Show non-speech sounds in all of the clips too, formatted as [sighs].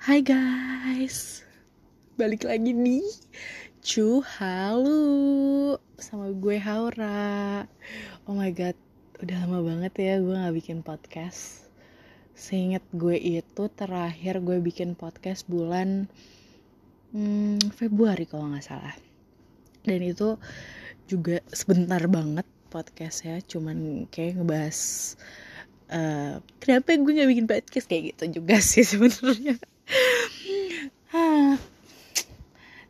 Hai guys. Balik lagi nih. Cu halu Sama gue Haura. Oh my god Udah lama banget ya gue gak bikin podcast. Seinget gue itu terakhir gue bikin podcast bulan hmm, Februari kalau gak salah. Dan itu juga sebentar banget podcastnya Cuman kayak ngebahas Uh, kenapa gue gak bikin podcast? Kayak gitu juga sih sebenarnya [sighs]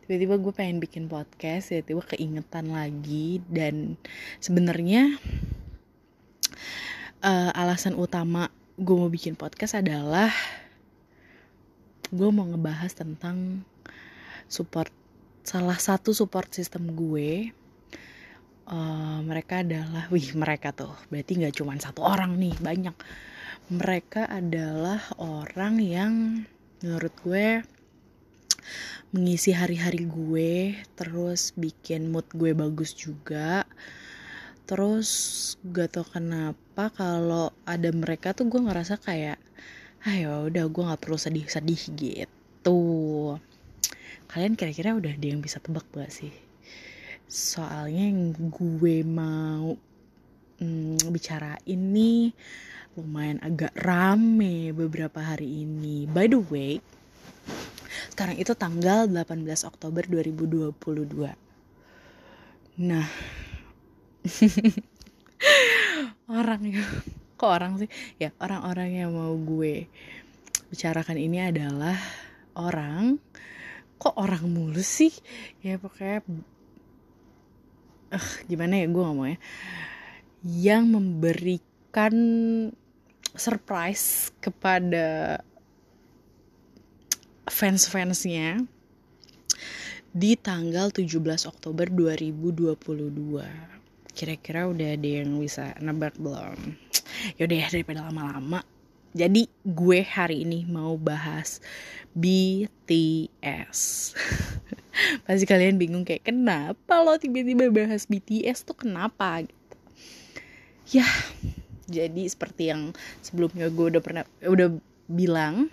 tiba-tiba gue pengen bikin podcast ya tiba keingetan lagi dan sebenarnya uh, alasan utama gue mau bikin podcast adalah gue mau ngebahas tentang support salah satu support system gue. Uh, mereka adalah wih mereka tuh berarti nggak cuma satu orang nih banyak. Mereka adalah orang yang menurut gue mengisi hari-hari gue terus bikin mood gue bagus juga. Terus gak tau kenapa kalau ada mereka tuh gue ngerasa kayak ayo ya udah gue nggak perlu sedih-sedih gitu. Kalian kira-kira udah ada yang bisa tebak gak sih? Soalnya yang gue mau hmm, bicara ini lumayan agak rame beberapa hari ini. By the way, sekarang itu tanggal 18 Oktober 2022. Nah, [laughs] orang yang kok orang sih? Ya, orang-orang yang mau gue bicarakan ini adalah orang kok orang mulu sih? Ya pokoknya uh, gimana ya gue ngomong ya yang memberikan surprise kepada fans-fansnya di tanggal 17 Oktober 2022. Kira-kira udah ada yang bisa nebak belum? Yaudah daripada lama-lama. Jadi gue hari ini mau bahas BTS. [laughs] Pasti kalian bingung kayak kenapa lo tiba-tiba bahas BTS tuh kenapa gitu. Ya, jadi seperti yang sebelumnya gue udah pernah udah bilang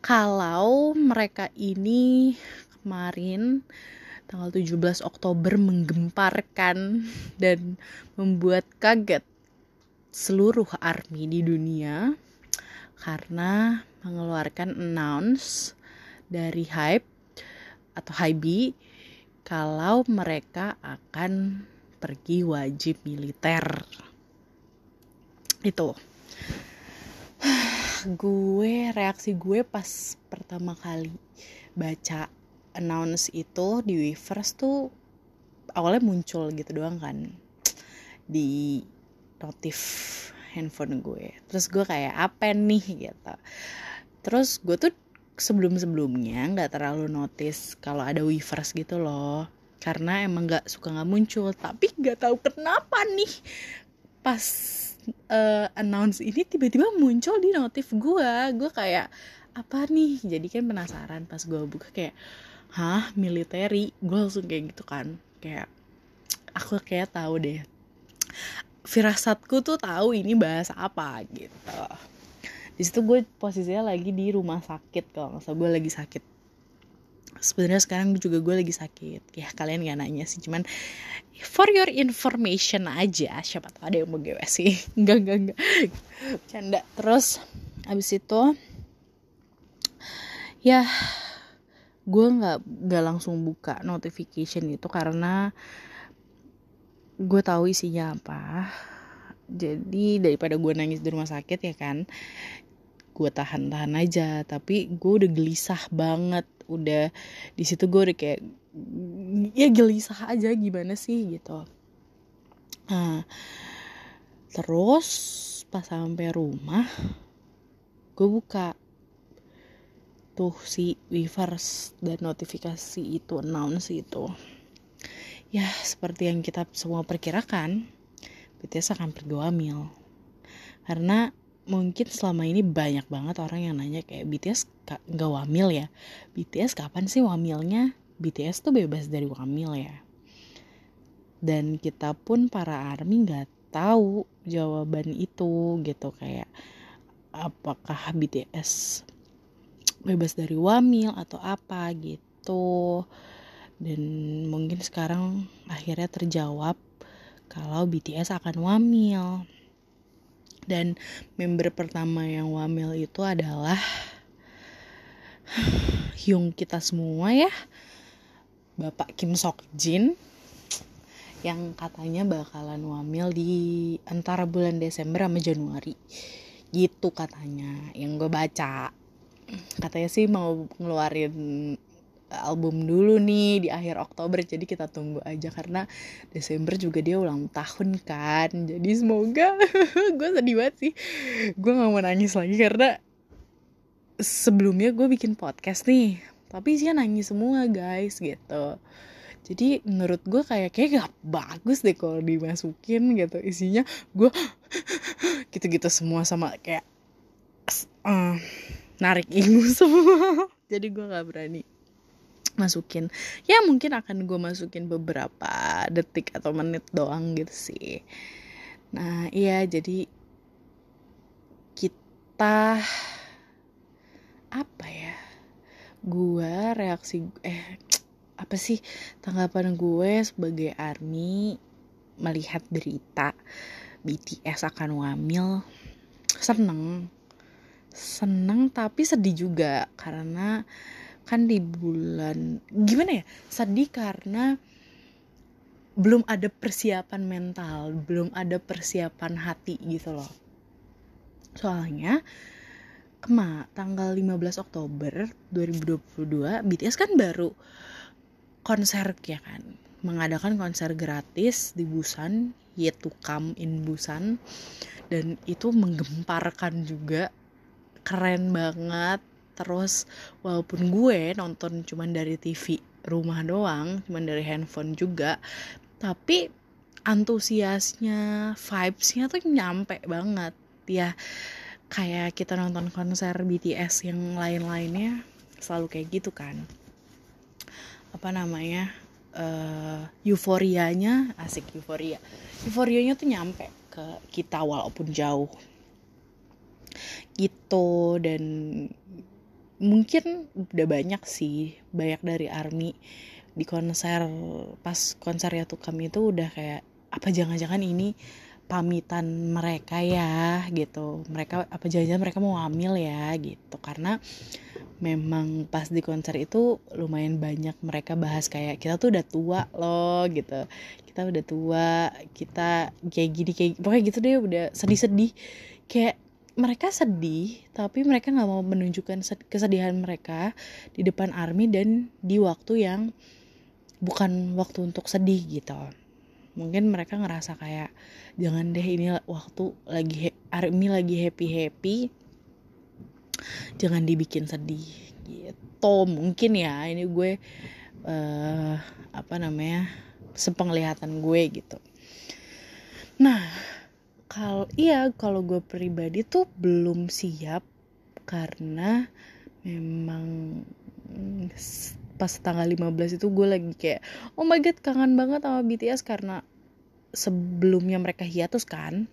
kalau mereka ini kemarin tanggal 17 Oktober menggemparkan dan membuat kaget seluruh army di dunia karena mengeluarkan announce dari Hype atau Hybe kalau mereka akan pergi wajib militer itu gue reaksi gue pas pertama kali baca announce itu di Weverse tuh awalnya muncul gitu doang kan di notif handphone gue. Terus gue kayak apa nih? gitu. Terus gue tuh sebelum sebelumnya nggak terlalu notice kalau ada Weverse gitu loh karena emang nggak suka nggak muncul. Tapi nggak tahu kenapa nih pas uh, announce ini tiba-tiba muncul di notif gue gue kayak apa nih? Jadi kan penasaran pas gue buka kayak hah militeri gue langsung kayak gitu kan. Kayak aku kayak tahu deh. Firasatku tuh tahu ini bahasa apa gitu. Di situ gue posisinya lagi di rumah sakit kalau nggak salah. Gue lagi sakit sebenarnya sekarang juga gue lagi sakit. Ya kalian gak nanya sih cuman for your information aja siapa tahu ada yang mau gue sih. [laughs] Enggak enggak enggak canda. Terus abis itu ya gue nggak nggak langsung buka notification itu karena gue tahu isinya apa. Jadi daripada gue nangis di rumah sakit ya kan gue tahan-tahan aja. Tapi gue udah gelisah banget udah di situ gue udah kayak ya gelisah aja gimana sih gitu. Nah terus pas sampai rumah gue buka tuh si Weverse dan notifikasi itu announce itu. Ya seperti yang kita semua perkirakan BTS akan pergi hamil karena mungkin selama ini banyak banget orang yang nanya kayak BTS nggak wamil ya? BTS kapan sih wamilnya? BTS tuh bebas dari wamil ya. Dan kita pun para army nggak tahu jawaban itu gitu kayak apakah BTS bebas dari wamil atau apa gitu. Dan mungkin sekarang akhirnya terjawab kalau BTS akan wamil dan member pertama yang wamil itu adalah Hyung kita semua ya. Bapak Kim Sok Jin yang katanya bakalan wamil di antara bulan Desember sama Januari. Gitu katanya yang gue baca. Katanya sih mau ngeluarin album dulu nih di akhir Oktober jadi kita tunggu aja karena Desember juga dia ulang tahun kan. Jadi semoga [laughs] gue sedih banget sih. Gue nggak mau nangis lagi karena sebelumnya gue bikin podcast nih tapi sih nangis semua guys gitu. Jadi menurut gue kayak kayak gak bagus deh kalau dimasukin gitu. Isinya gue [gasps] gitu-gitu semua sama kayak uh, [tsk] narik ingus semua. [laughs] Jadi gue nggak berani masukin. Ya mungkin akan gue masukin beberapa detik atau menit doang gitu sih. Nah iya jadi kita apa ya? Gue reaksi eh apa sih? Tanggapan gue sebagai army melihat berita BTS akan wamil seneng. Seneng tapi sedih juga karena kan di bulan gimana ya sedih karena belum ada persiapan mental belum ada persiapan hati gitu loh. Soalnya kema tanggal 15 Oktober 2022 BTS kan baru konser ya kan? Mengadakan konser gratis di Busan Yet to Come in Busan. Dan itu menggemparkan juga keren banget terus walaupun gue nonton cuman dari TV rumah doang cuman dari handphone juga tapi antusiasnya vibesnya tuh nyampe banget. Ya kayak kita nonton konser BTS yang lain-lainnya selalu kayak gitu kan. Apa namanya uh, euforianya asik euforia. Euforianya tuh nyampe ke kita walaupun jauh. Gitu dan mungkin udah banyak sih banyak dari army di konser pas konser ya tuh kami itu udah kayak apa jangan-jangan ini pamitan mereka ya gitu. Mereka apa jangan-jangan mereka mau hamil ya gitu. Karena memang pas di konser itu lumayan banyak mereka bahas kayak kita tuh udah tua loh gitu. Kita udah tua kita kayak gini kayak pokoknya gitu deh udah sedih-sedih. Kayak mereka sedih tapi mereka nggak mau menunjukkan kesedihan mereka di depan army dan di waktu yang bukan waktu untuk sedih gitu. Mungkin mereka ngerasa kayak jangan deh ini waktu lagi army lagi happy happy jangan dibikin sedih gitu. Mungkin ya ini gue uh, apa namanya sepenglihatan gue gitu. Nah kalau iya kalau gue pribadi tuh belum siap karena memang pas tanggal 15 itu gue lagi kayak oh my god kangen banget sama BTS karena sebelumnya mereka hiatus kan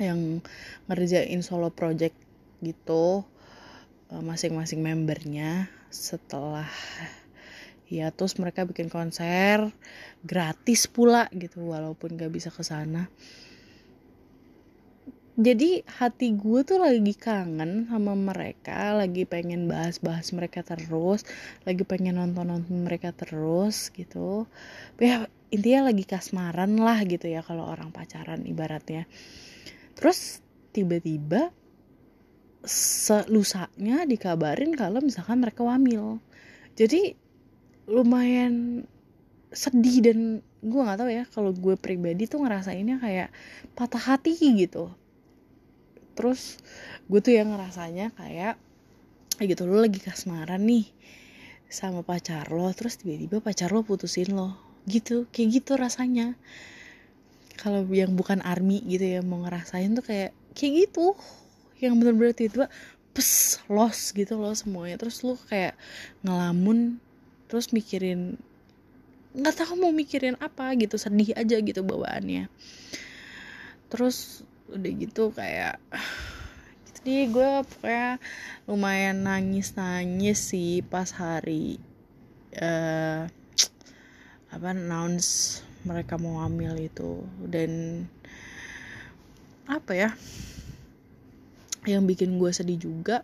yang ngerjain solo project gitu eh, masing-masing membernya. Setelah terus mereka bikin konser gratis pula gitu walaupun gak bisa ke sana jadi hati gue tuh lagi kangen sama mereka lagi pengen bahas-bahas mereka terus lagi pengen nonton-nonton mereka terus gitu. Ya intinya lagi kasmaran lah gitu ya kalau orang pacaran ibaratnya. Terus tiba-tiba selusaknya dikabarin kalau misalkan mereka wamil. Jadi lumayan sedih dan gue nggak tahu ya kalau gue pribadi tuh ngerasainnya kayak patah hati gitu terus gue tuh yang ngerasanya kayak kayak gitu lo lagi kasmaran nih sama pacar lo terus tiba-tiba pacar lo putusin lo. Gitu kayak gitu rasanya. Kalau yang bukan army gitu ya mau ngerasain tuh kayak kayak gitu. Yang bener-bener tiba-tiba pes los gitu loh semuanya. Terus lo kayak ngelamun terus mikirin nggak tahu mau mikirin apa gitu sedih aja gitu bawaannya. Terus udah gitu kayak [sighs] gitu sedih gue pokoknya lumayan nangis nangis sih pas hari uh, apa announce mereka mau hamil itu. Dan apa ya yang bikin gue sedih juga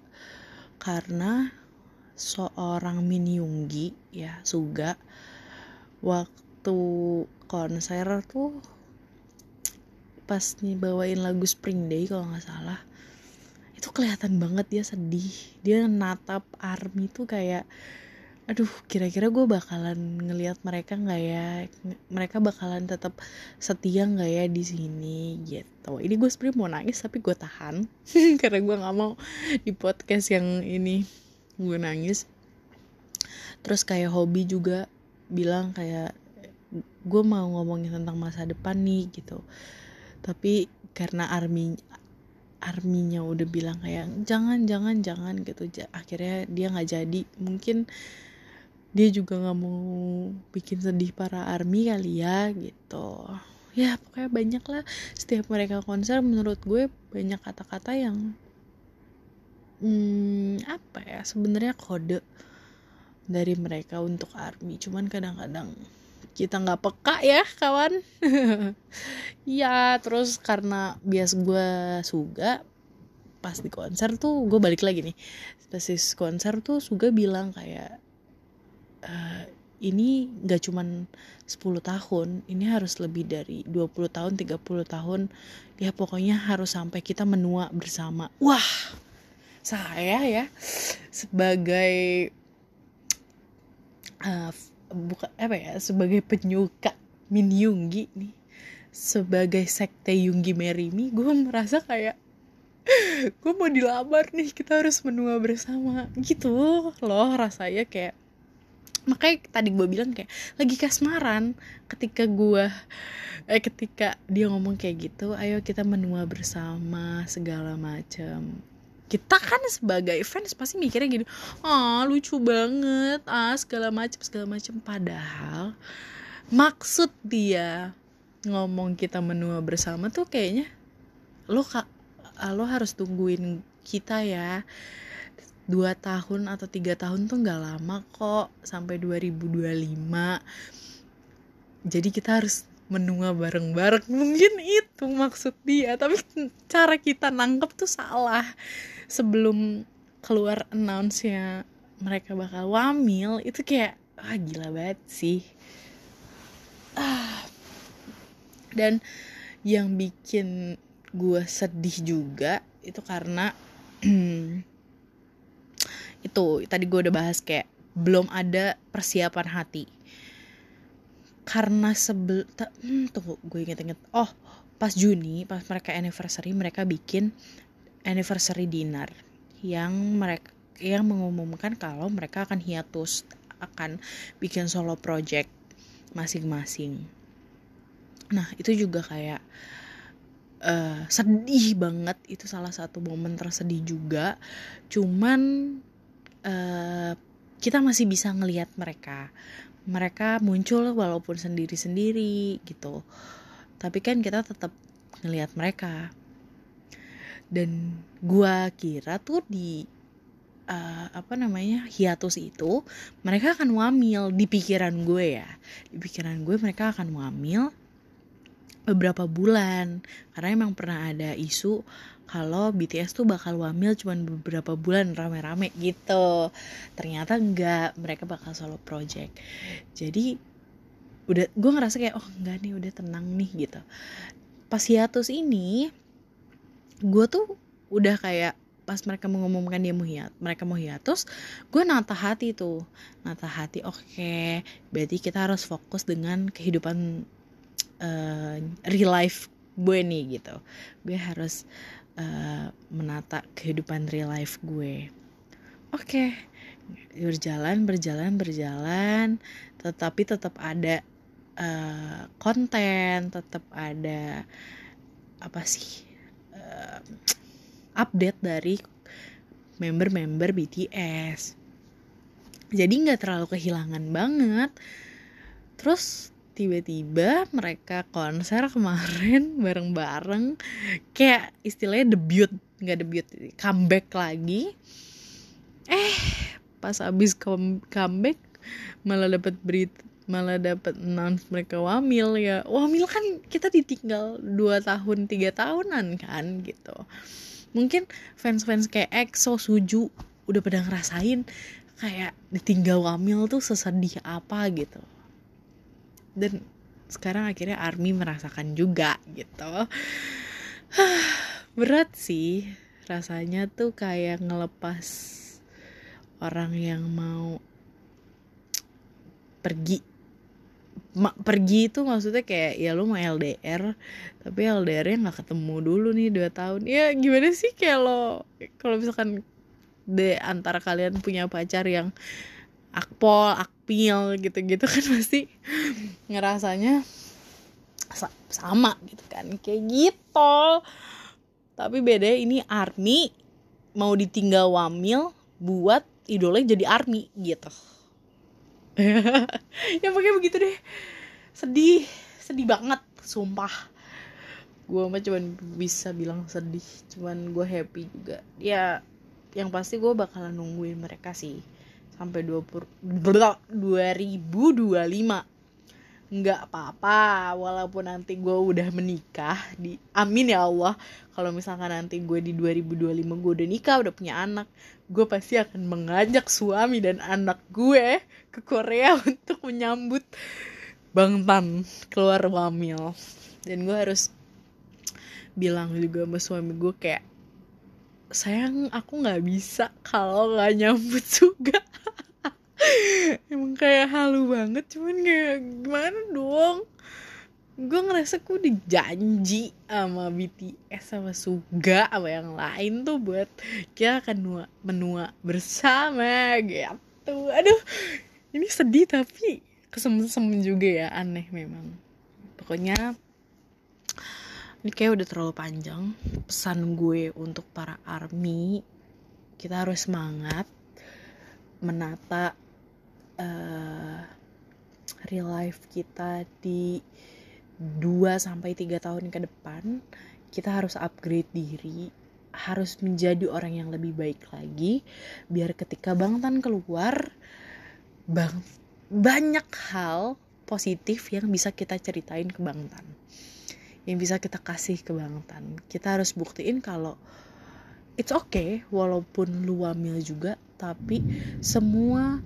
karena seorang Min Yoongi ya Suga waktu konser tuh pas nih bawain lagu Spring Day kalau nggak salah itu kelihatan banget dia sedih. Dia natap army tuh kayak aduh kira-kira gue bakalan ngelihat mereka nggak ya? Mereka bakalan tetap setia nggak ya di sini? Gitu. Ini gue sebenarnya mau nangis tapi gue tahan. [laughs] Karena gue nggak mau di podcast yang ini gue nangis. Terus kayak hobi juga bilang kayak gue mau ngomongin tentang masa depan nih gitu tapi karena army arminya udah bilang kayak jangan jangan jangan gitu. Akhirnya dia nggak jadi. Mungkin dia juga nggak mau bikin sedih para army kali ya gitu. Ya pokoknya banyak lah setiap mereka konser menurut gue banyak kata-kata yang hmm, apa ya sebenarnya kode dari mereka untuk army cuman kadang-kadang kita nggak peka ya kawan. [laughs] Ya terus karena bias gue suga pas di konser tuh gue balik lagi nih. Pas konser tuh suga bilang kayak e, ini nggak cuman 10 tahun ini harus lebih dari 20 tahun 30 tahun. Ya pokoknya harus sampai kita menua bersama. Wah saya ya sebagai uh, bukan apa ya sebagai penyuka Min Yunggi nih sebagai sekte Yunggi Merimi gue merasa kayak [laughs] gue mau dilamar nih kita harus menua bersama. Gitu loh rasanya kayak makanya tadi gue bilang kayak lagi kasmaran ketika gue eh ketika dia ngomong kayak gitu ayo kita menua bersama segala macam kita kan sebagai fans pasti mikirnya gini ah lucu banget ah segala macam segala macam padahal maksud dia ngomong kita menua bersama tuh kayaknya lo kak lo harus tungguin kita ya. Dua tahun atau tiga tahun tuh nggak lama kok sampai 2025 jadi kita harus menua bareng-bareng. Mungkin itu maksud dia tapi cara kita nangkep tuh salah sebelum keluar announce nya mereka bakal wamil itu kayak ah gila banget sih. Ah. Dan yang bikin gue sedih juga itu karena [clears throat] itu tadi gue udah bahas kayak belum ada persiapan hati. Karena sebel hmm, tunggu gue inget-inget. Oh pas Juni pas mereka anniversary mereka bikin anniversary dinner yang mereka yang mengumumkan kalau mereka akan hiatus akan bikin solo project masing-masing. Nah itu juga kayak uh, sedih banget itu salah satu momen tersedih juga. Cuman uh, kita masih bisa ngelihat mereka. Mereka muncul walaupun sendiri-sendiri gitu. Tapi kan kita tetap ngelihat mereka dan gua kira tuh di uh, apa namanya hiatus itu mereka akan wamil di pikiran gue ya. Di pikiran gue mereka akan wamil beberapa bulan. Karena emang pernah ada isu kalau BTS tuh bakal wamil cuma beberapa bulan rame-rame gitu. Ternyata enggak mereka bakal solo project. Jadi udah gue ngerasa kayak oh enggak nih udah tenang nih gitu. Pas hiatus ini gue tuh udah kayak pas mereka mengumumkan dia mau hiat mereka mau hiatus gue nata hati tuh nata hati oke okay, berarti kita harus fokus dengan kehidupan uh, real life gue nih gitu gue harus uh, menata kehidupan real life gue oke okay. berjalan berjalan berjalan tetapi tetap ada uh, konten tetap ada apa sih uh, update dari member-member BTS jadi nggak terlalu kehilangan banget. Terus tiba-tiba mereka konser kemarin [laughs] bareng-bareng. Kayak istilahnya debut nggak debut comeback lagi. Eh pas abis comeback malah dapat berita malah dapat announce mereka wamil ya. Wamil kan kita ditinggal 2 tahun tiga tahunan kan gitu. Mungkin fans-fans kayak EXO Suju udah pada ngerasain kayak ditinggal wamil tuh sesedih apa gitu. Dan sekarang akhirnya Army merasakan juga gitu. [sighs] Berat sih rasanya tuh kayak ngelepas orang yang mau pergi ma pergi itu maksudnya kayak ya lu mau LDR tapi LDR-nya nggak ketemu dulu nih dua tahun. Ya gimana sih lo kalau misalkan de antara kalian punya pacar yang akpol akpil gitu-gitu kan pasti ngerasanya sa sama gitu kan. Kayak gitu. Tapi beda ini army mau ditinggal wamil buat idolanya jadi army gitu [laughs] ya pokoknya begitu deh. Sedih. Sedih banget sumpah. Gue mah cuman bisa bilang sedih. Cuman gue happy juga. Ya yang pasti gue bakalan nungguin mereka sih. Sampai 20 2025 nggak apa-apa walaupun nanti gue udah menikah di amin ya Allah. Kalau misalkan nanti gue di 2025 gue udah nikah udah punya anak gue pasti akan mengajak suami dan anak gue ke Korea [laughs] untuk menyambut Bang Tan keluar wamil dan gue harus bilang juga sama suami gue kayak sayang aku nggak bisa kalau nggak nyambut juga. [laughs] Emang kayak halu banget cuman kayak gimana dong gue ngerasa gue dijanji sama BTS sama Suga sama yang lain tuh buat kita akan menua, menua bersama gitu. Aduh ini sedih tapi kesem-sem juga ya aneh memang. Pokoknya ini kayak udah terlalu panjang pesan gue untuk para army kita harus semangat menata uh, real life kita di 2 sampai 3 tahun ke depan kita harus upgrade diri harus menjadi orang yang lebih baik lagi biar ketika Bang Tan keluar bang banyak hal positif yang bisa kita ceritain ke Bang Tan yang bisa kita kasih ke Bang Tan. Kita harus buktiin kalau it's okay walaupun lu wamil juga tapi semua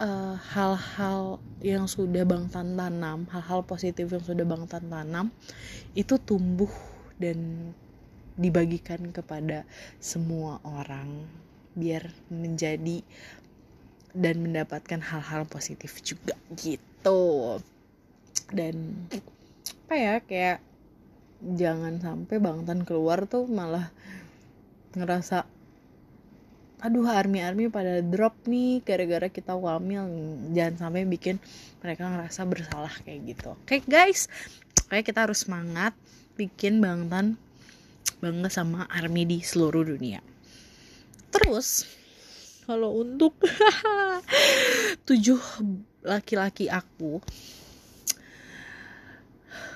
Eh, hal-hal uh, yang sudah Bang Tan tanam, hal-hal positif yang sudah Bang Tan tanam itu tumbuh dan dibagikan kepada semua orang biar menjadi dan mendapatkan hal-hal positif juga gitu. Dan apa ya kayak jangan sampai Bang Tan keluar tuh malah ngerasa aduh army-army pada drop nih gara-gara kita wamil. Jangan sampai bikin mereka ngerasa bersalah kayak gitu. Oke okay, guys. Kayak kita harus semangat bikin bangtan bangga sama army di seluruh dunia. Terus kalau untuk [laughs] tujuh laki-laki aku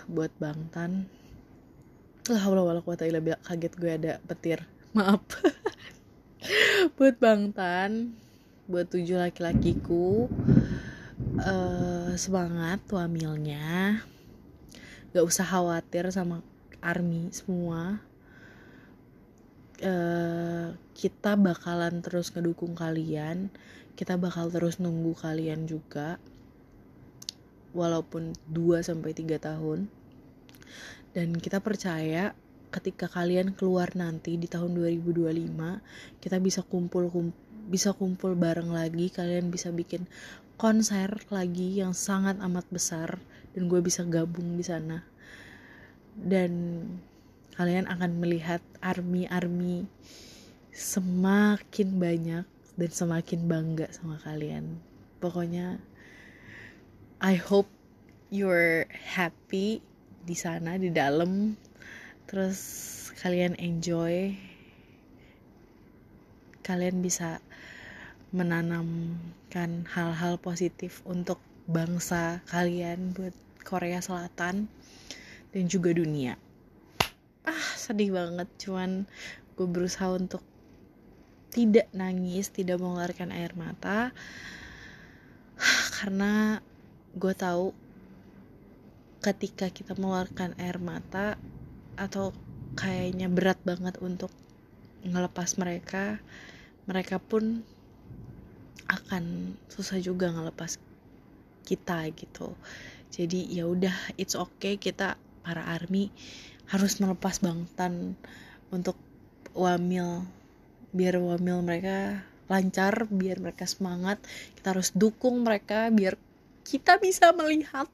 buat bangtan lah Allah kaget gue ada petir. Maaf [laughs] buat Bang Tan buat tujuh laki-lakiku uh, semangat wamilnya gak usah khawatir sama army semua. Uh, kita bakalan terus ngedukung kalian. Kita bakal terus nunggu kalian juga. Walaupun 2 sampai 3 tahun. Dan kita percaya ketika kalian keluar nanti di tahun 2025 kita bisa kumpul kum, bisa kumpul bareng lagi kalian bisa bikin konser lagi yang sangat amat besar dan gue bisa gabung di sana. Dan kalian akan melihat army-army semakin banyak dan semakin bangga sama kalian. Pokoknya I hope you're happy di sana di dalam terus kalian enjoy. Kalian bisa menanamkan hal-hal positif untuk bangsa kalian buat Korea Selatan dan juga dunia. Ah sedih banget. Cuman gue berusaha untuk tidak nangis tidak mengeluarkan air mata. [sighs] Karena gue tahu ketika kita mengeluarkan air mata atau kayaknya berat banget untuk ngelepas mereka mereka pun akan susah juga ngelepas kita gitu. Jadi ya udah it's okay kita para army harus melepas bangtan untuk wamil biar wamil mereka lancar biar mereka semangat. Kita harus dukung mereka biar kita bisa melihat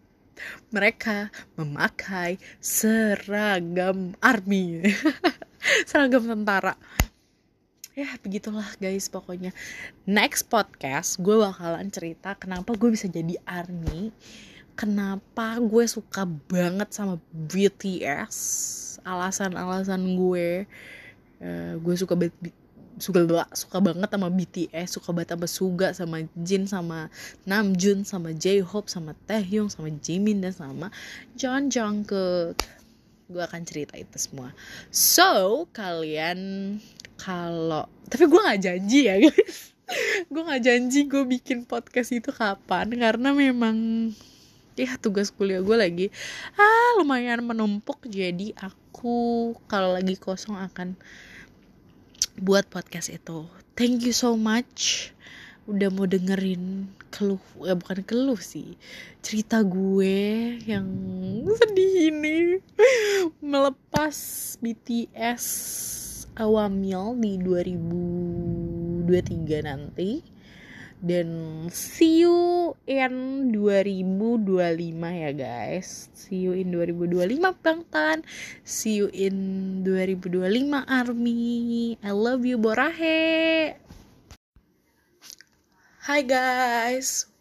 mereka memakai seragam army. [laughs] Seragam tentara. Ya begitulah guys pokoknya. Next podcast gue bakalan cerita kenapa gue bisa jadi army kenapa gue suka banget sama BTS alasan-alasan gue. Uh, gue suka suka suka banget sama BTS suka banget sama Suga sama Jin sama Namjoon sama J-Hope sama Taehyung sama Jimin dan sama John Jungkook gue akan cerita itu semua. So kalian kalau tapi gue nggak janji ya guys. [laughs] Gue nggak janji gue bikin podcast itu kapan karena memang ya tugas kuliah gue lagi ah lumayan menumpuk. Jadi aku kalau lagi kosong akan buat podcast itu. Thank you so much udah mau dengerin keluh ya bukan keluh sih cerita gue yang sedih ini. Melepas BTS awamil di 2023 nanti dan see you in 2025 ya guys. See you in 2025 Bangtan see you in 2025 Army. I love you Borahe. Hai guys.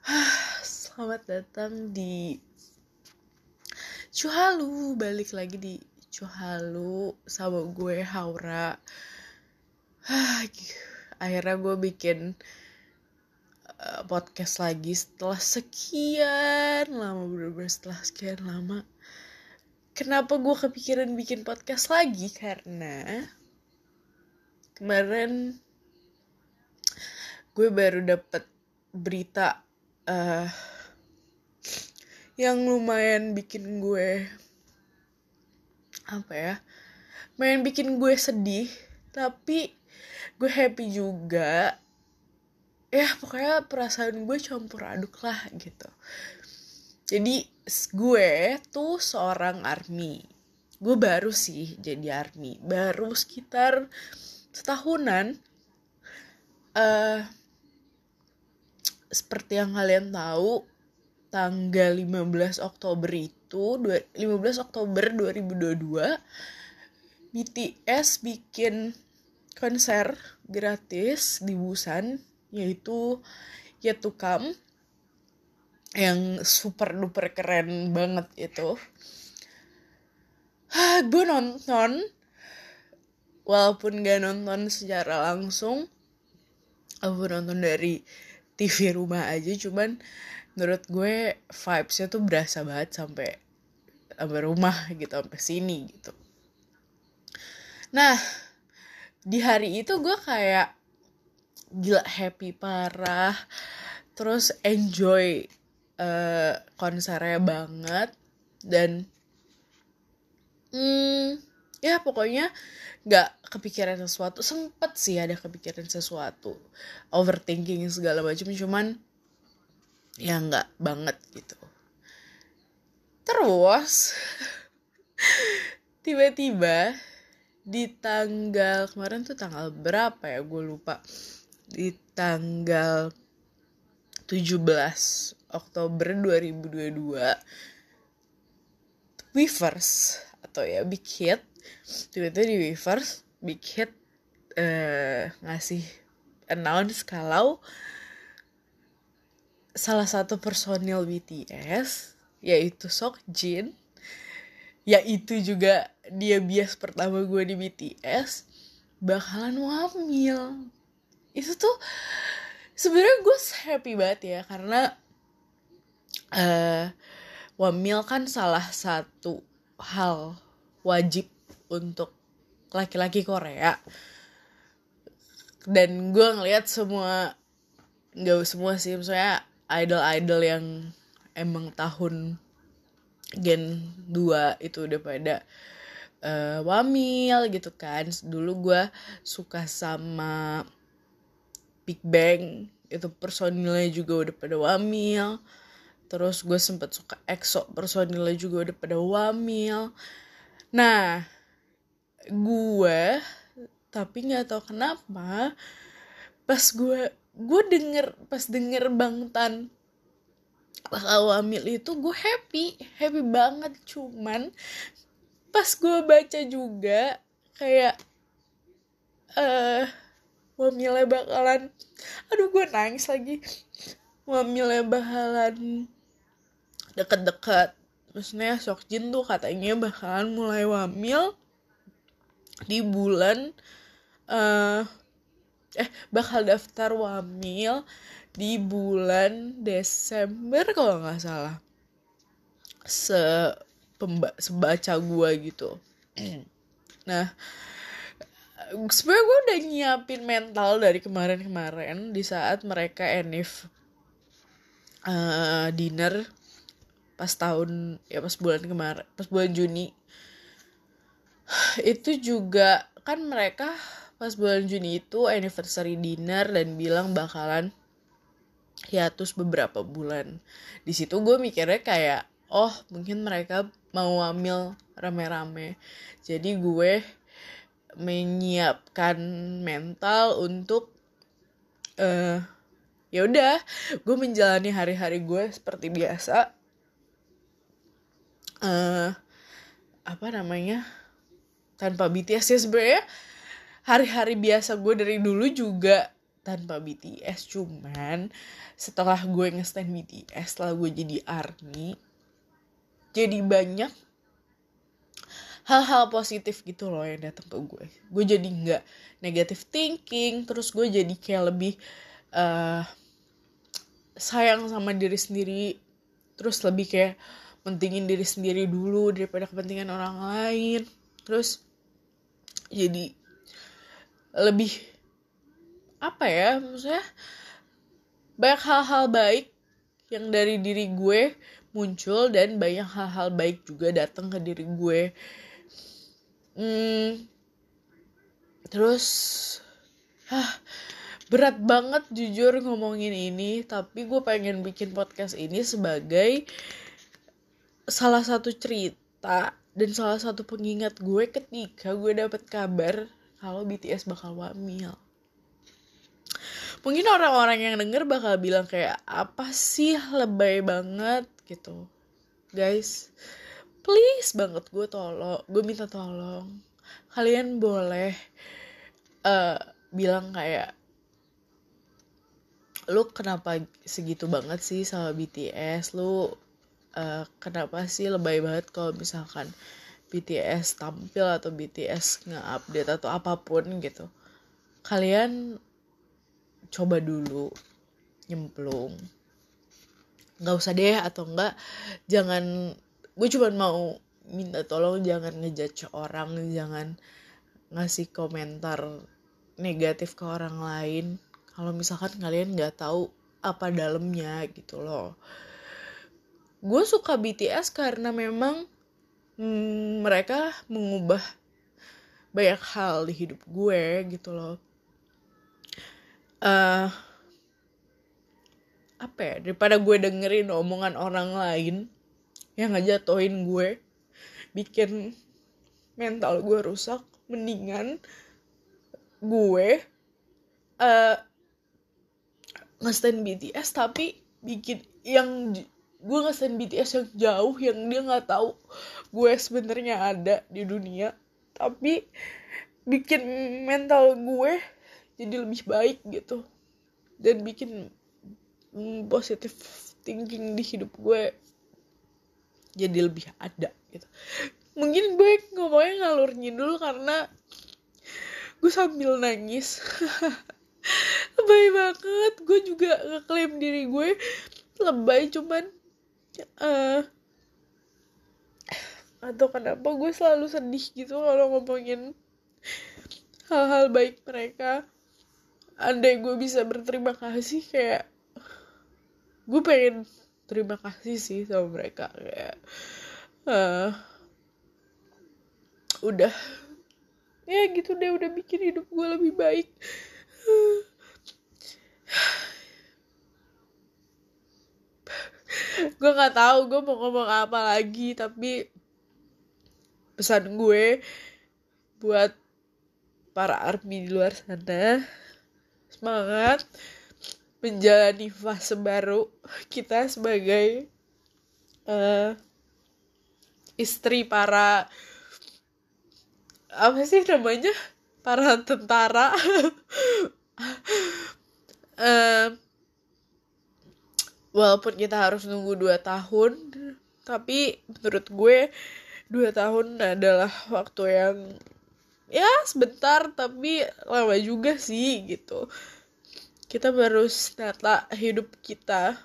[sighs] Selamat datang di Cuhalu. Balik lagi di Cuhalu sama gue Haura. [sighs] Akhirnya gue bikin Eh, podcast lagi setelah sekian lama bener-bener setelah sekian lama. Kenapa gue kepikiran bikin podcast lagi? Karena kemarin gue baru dapet berita uh, yang lumayan bikin gue apa ya main bikin gue sedih. Tapi gue happy juga ya pokoknya perasaan gue campur aduk lah gitu. Jadi gue tuh seorang army. Gue baru sih jadi army. Baru sekitar setahunan uh, seperti yang kalian tahu tanggal 15 Oktober itu 15 Oktober 2022 BTS bikin konser gratis di Busan yaitu Yet to Come yang super duper keren banget itu. Gue nonton walaupun gak nonton secara langsung aku nonton dari TV rumah aja cuman menurut gue vibesnya tuh berasa banget sampai sampai rumah gitu sampai sini gitu. Nah di hari itu gue kayak gila happy parah. Terus enjoy uh, konsernya banget. Dan hmm, ya pokoknya nggak kepikiran sesuatu. Sempet sih ada kepikiran sesuatu. Overthinking segala macam cuman ya nggak banget gitu. Terus [laughs] tiba-tiba di tanggal kemarin tuh tanggal berapa ya? Gue lupa di tanggal 17 Oktober 2022 Weavers atau ya Big Hit tiba-tiba di Weavers Big Hit uh, ngasih announce kalau salah satu personil BTS yaitu Sok Jin yaitu juga dia bias pertama gue di BTS bakalan wamil itu tuh sebenarnya gue happy banget ya karena uh, wamil kan salah satu hal wajib untuk laki-laki Korea. Dan gue ngeliat semua nggak semua sih maksudnya idol-idol yang emang tahun gen 2 itu udah pada uh, wamil gitu kan. Dulu gue suka sama Big Bang itu personilnya juga udah pada wamil. Terus gue sempet suka EXO personilnya juga udah pada wamil. Nah gue tapi nggak tahu kenapa pas gue gue denger pas denger Bang Tan bakal wamil itu gue happy happy banget. Cuman pas gue baca juga kayak eh uh, wamilnya bakalan aduh gue nangis lagi. Wamilnya bakalan deket-deket. Maksudnya Sokjin tuh katanya bakalan mulai wamil di bulan uh, eh bakal daftar wamil di bulan Desember kalau nggak salah. Se pemba sebaca gue gitu. [clears throat] Nah sebenarnya gue udah nyiapin mental dari kemarin-kemarin di saat mereka enif uh, dinner pas tahun ya pas bulan kemarin pas bulan Juni. [sighs] Itu juga kan mereka pas bulan Juni itu anniversary dinner dan bilang bakalan hiatus beberapa bulan. Di situ gue mikirnya kayak oh mungkin mereka mau ambil rame-rame. Jadi gue menyiapkan mental untuk uh, ya udah gue menjalani hari-hari gue seperti biasa. Uh, apa namanya tanpa BTS ya sebenarnya. Hari-hari biasa gue dari dulu juga tanpa BTS cuman setelah gue ngestan BTS setelah gue jadi ARMY jadi banyak hal-hal positif gitu loh yang datang ke gue. Gue jadi nggak negative thinking terus gue jadi kayak lebih uh, sayang sama diri sendiri terus lebih kayak pentingin diri sendiri dulu daripada kepentingan orang lain. Terus jadi lebih apa ya maksudnya banyak hal-hal baik yang dari diri gue muncul dan banyak hal-hal baik juga datang ke diri gue hmm, terus ah berat banget jujur ngomongin ini tapi gue pengen bikin podcast ini sebagai salah satu cerita dan salah satu pengingat gue ketika gue dapet kabar kalau BTS bakal wamil mungkin orang-orang yang denger bakal bilang kayak apa sih lebay banget gitu. Guys please banget gue tolong gue minta tolong. Kalian boleh uh, bilang kayak lu kenapa segitu banget sih sama BTS lu uh, kenapa sih lebay banget kalau misalkan BTS tampil atau BTS nge-update atau apa pun gitu? Kalian coba dulu nyemplung. Nggak usah deh atau enggak jangan gue cuma mau minta tolong jangan ngejudge orang jangan ngasih komentar negatif ke orang lain. Kalau misalkan kalian nggak tahu apa dalamnya gitu loh. Gue suka BTS karena memang hmm, mereka mengubah banyak hal di hidup gue gitu loh. Uh, apa ya daripada gue dengerin omongan orang lain yang ngejatoin gue bikin mental gue rusak mendingan gue uh, ngestan BTS tapi bikin yang gue ngesen BTS yang jauh yang dia nggak tahu gue sebenarnya ada di dunia tapi bikin mental gue jadi lebih baik gitu dan bikin positive thinking di hidup gue jadi lebih ada gitu. Mungkin gue ngomongnya ngalur dulu karena gue sambil nangis. [laughs] Lebay banget. Gue juga ngeklaim diri gue lebay cuman uh, atau kenapa gue selalu sedih gitu kalau ngomongin hal-hal baik mereka. Andai gue bisa berterima kasih kayak gue pengen terima kasih sih sama mereka kayak uh, udah ya gitu deh udah bikin hidup gue lebih baik. Gue nggak tahu gue mau ngomong apa lagi tapi pesan gue buat para army di luar sana semangat menjalani fase baru kita sebagai uh, istri para apa sih namanya? Para tentara. Uh, [laughs] walaupun kita harus nunggu dua tahun tapi menurut gue dua tahun adalah waktu yang ya sebentar tapi lama juga sih gitu kita harus nata hidup kita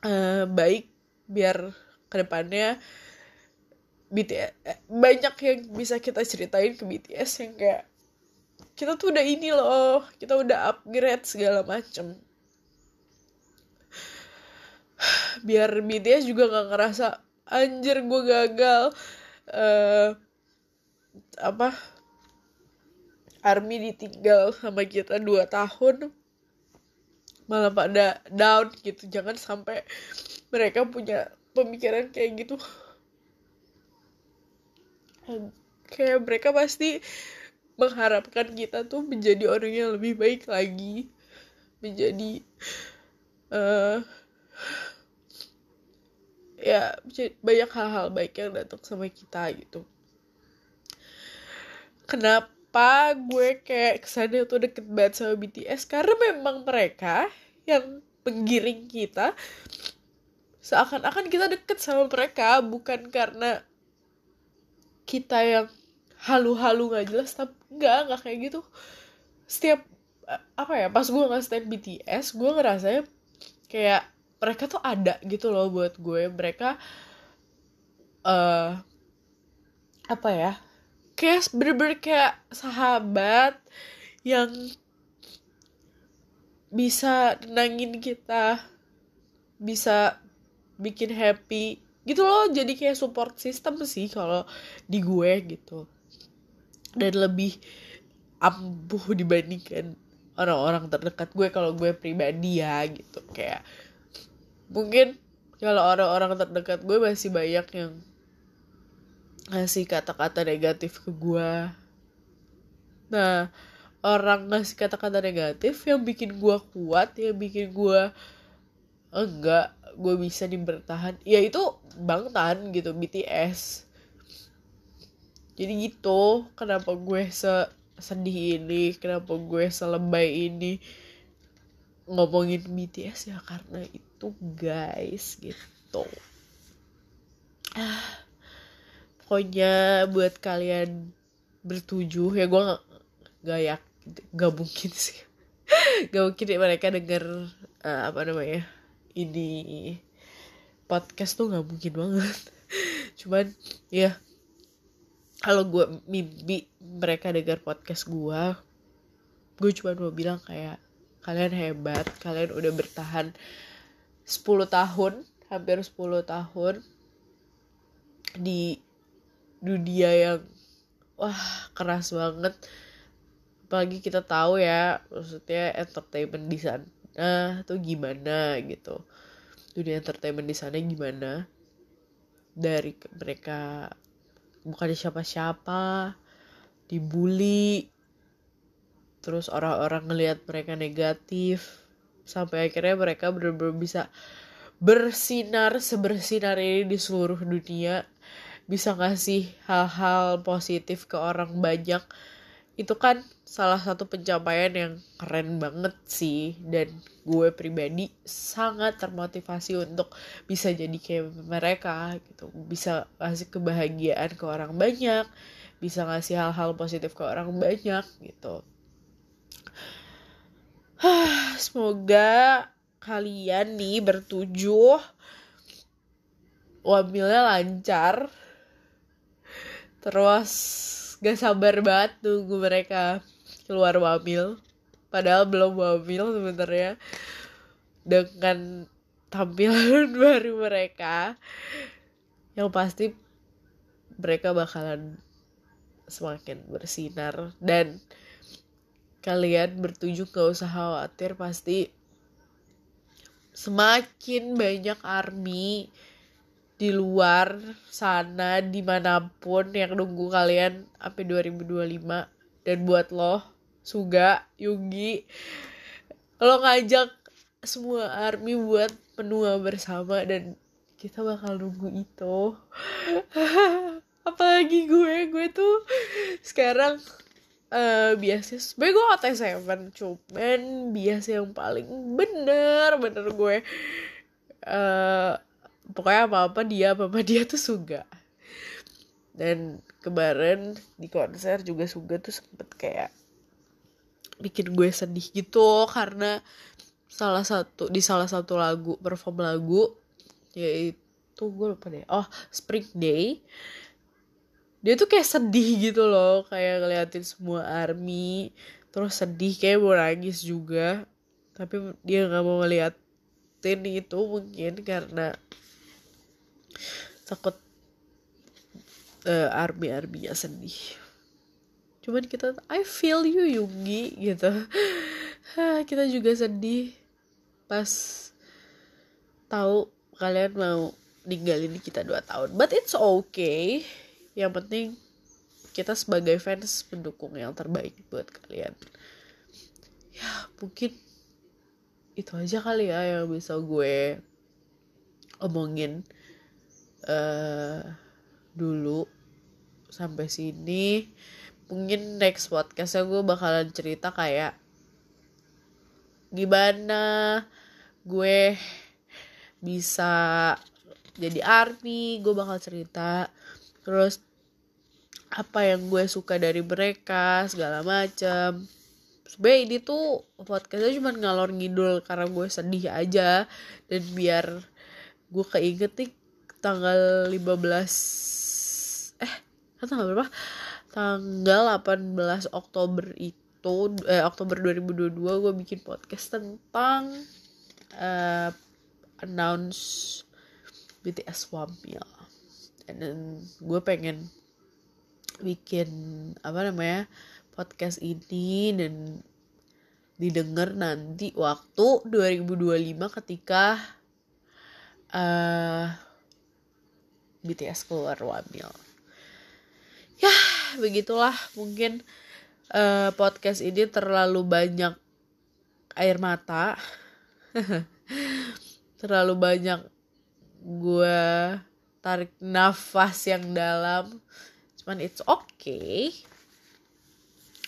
uh, baik biar ke depannya BTS eh, banyak yang bisa kita ceritain ke BTS yang kayak kita tuh udah ini loh kita udah upgrade segala macem. Biar BTS juga gak ngerasa anjir gue gagal uh, apa army ditinggal sama kita dua tahun malah pada down gitu. Jangan sampai mereka punya pemikiran kayak gitu. Kayak mereka pasti mengharapkan kita tuh menjadi orang yang lebih baik lagi menjadi uh, ya banyak hal-hal baik yang datang sama kita gitu. Kenapa gue kayak kesannya tuh deket banget sama BTS karena memang mereka yang penggiring kita seakan-akan kita deket sama mereka bukan karena kita yang halu-halu nggak jelas tapi nggak nggak kayak gitu. Setiap apa ya pas gue nggak BTS gue ngerasanya kayak mereka tuh ada gitu loh buat gue. Mereka uh, apa ya kayak bener-bener kayak sahabat yang bisa nenangin kita bisa bikin happy gitu loh. Jadi kayak support system sih kalau di gue gitu. Dan lebih ampuh dibandingkan orang-orang terdekat gue kalau gue pribadi ya gitu. Kayak mungkin kalau orang-orang terdekat gue masih banyak yang ngasih kata-kata negatif ke gue nah orang ngasih kata-kata negatif yang bikin gue kuat yang bikin gue enggak gue bisa nih ya itu Bangtan gitu BTS jadi gitu kenapa gue se sedih ini kenapa gue selebay ini ngomongin BTS ya karena itu guys gitu. Ah pokoknya buat kalian bertujuh ya gue gak, gak ya gak mungkin sih. [laughs] Gak mungkin ya mereka denger uh, apa namanya ini podcast tuh gak mungkin banget. [laughs] Cuman ya kalau gue mimpi mereka denger podcast gue gue cuma mau bilang kayak kalian hebat kalian udah bertahan 10 tahun hampir 10 tahun di dunia yang wah keras banget. Apalagi kita tahu ya maksudnya entertainment di sana tuh gimana gitu. Dunia entertainment di sana gimana? Dari mereka bukan siapa-siapa dibully terus orang-orang ngelihat mereka negatif sampai akhirnya mereka benar-benar bisa bersinar sebersinar ini di seluruh dunia bisa ngasih hal-hal positif ke orang banyak itu kan salah satu pencapaian yang keren banget sih. Dan gue pribadi sangat termotivasi untuk bisa jadi kayak mereka gitu. Bisa ngasih kebahagiaan ke orang banyak bisa ngasih hal-hal positif ke orang banyak gitu. Semoga kalian nih bertujuh wamilnya lancar terus gak sabar banget nunggu mereka keluar wamil padahal belum wamil sebenarnya. Dengan tampilan [laughs] baru mereka yang pasti mereka bakalan semakin bersinar. Dan kalian bertujuh gak usah khawatir pasti semakin banyak army di luar sana di mana pun yang nunggu kalian sampai 2025 dan buat lo Suga Yugi lo ngajak semua army buat penua bersama dan kita bakal nunggu itu. [laughs] Apalagi gue gue tuh sekarang uh, biasa sebenernya gue OT7 cuman biasa yang paling bener bener gue. Uh, pokoknya apa apa dia apa apa dia tuh suga dan kemarin di konser juga suga tuh sempet kayak bikin gue sedih gitu karena salah satu di salah satu lagu perform lagu yaitu gue lupa deh. Oh Spring Day. Dia tuh kayak sedih gitu loh kayak ngeliatin semua army terus sedih kayak mau nangis juga. Tapi dia nggak mau ngeliatin itu mungkin karena takut uh, army arminya sedih. Cuman kita I feel you Yungi gitu. [laughs] Kita juga sedih pas tahu kalian mau ninggalin kita dua tahun. But it's okay. Yang penting kita sebagai fans pendukung yang terbaik buat kalian. Ya mungkin itu aja kali ya yang bisa gue omongin uh, dulu sampai sini mungkin next podcastnya gue bakalan cerita kayak gimana gue bisa jadi army gue bakal cerita. Terus apa yang gue suka dari mereka segala macam sebenernya ini tuh podcastnya cuma ngalor ngidul karena gue sedih aja. Dan biar gue keinget nih tanggal 15 eh tanggal berapa? Tanggal 18 Oktober itu eh, Oktober 2022 gue bikin podcast tentang uh, announce BTS Wamil dan gue pengen bikin apa namanya podcast ini dan didengar nanti waktu 2025 ketika uh, BTS keluar wamil ya begitulah mungkin uh, podcast ini terlalu banyak air mata. [laughs] Terlalu banyak gue tarik nafas yang dalam. Cuman it's okay.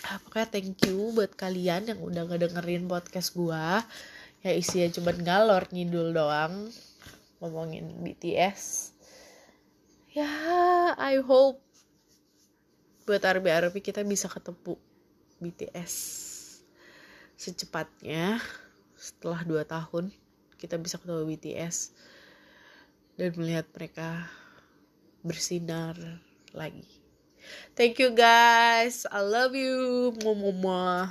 Ah, pokoknya thank you buat kalian yang udah ngedengerin podcast gue ya isinya cuman galor ngidul doang ngomongin BTS ya I hope buat arbi-arbi kita bisa ketemu BTS secepatnya setelah 2 tahun kita bisa ketemu BTS dan melihat mereka bersinar lagi. Thank you guys. I love you. Mama.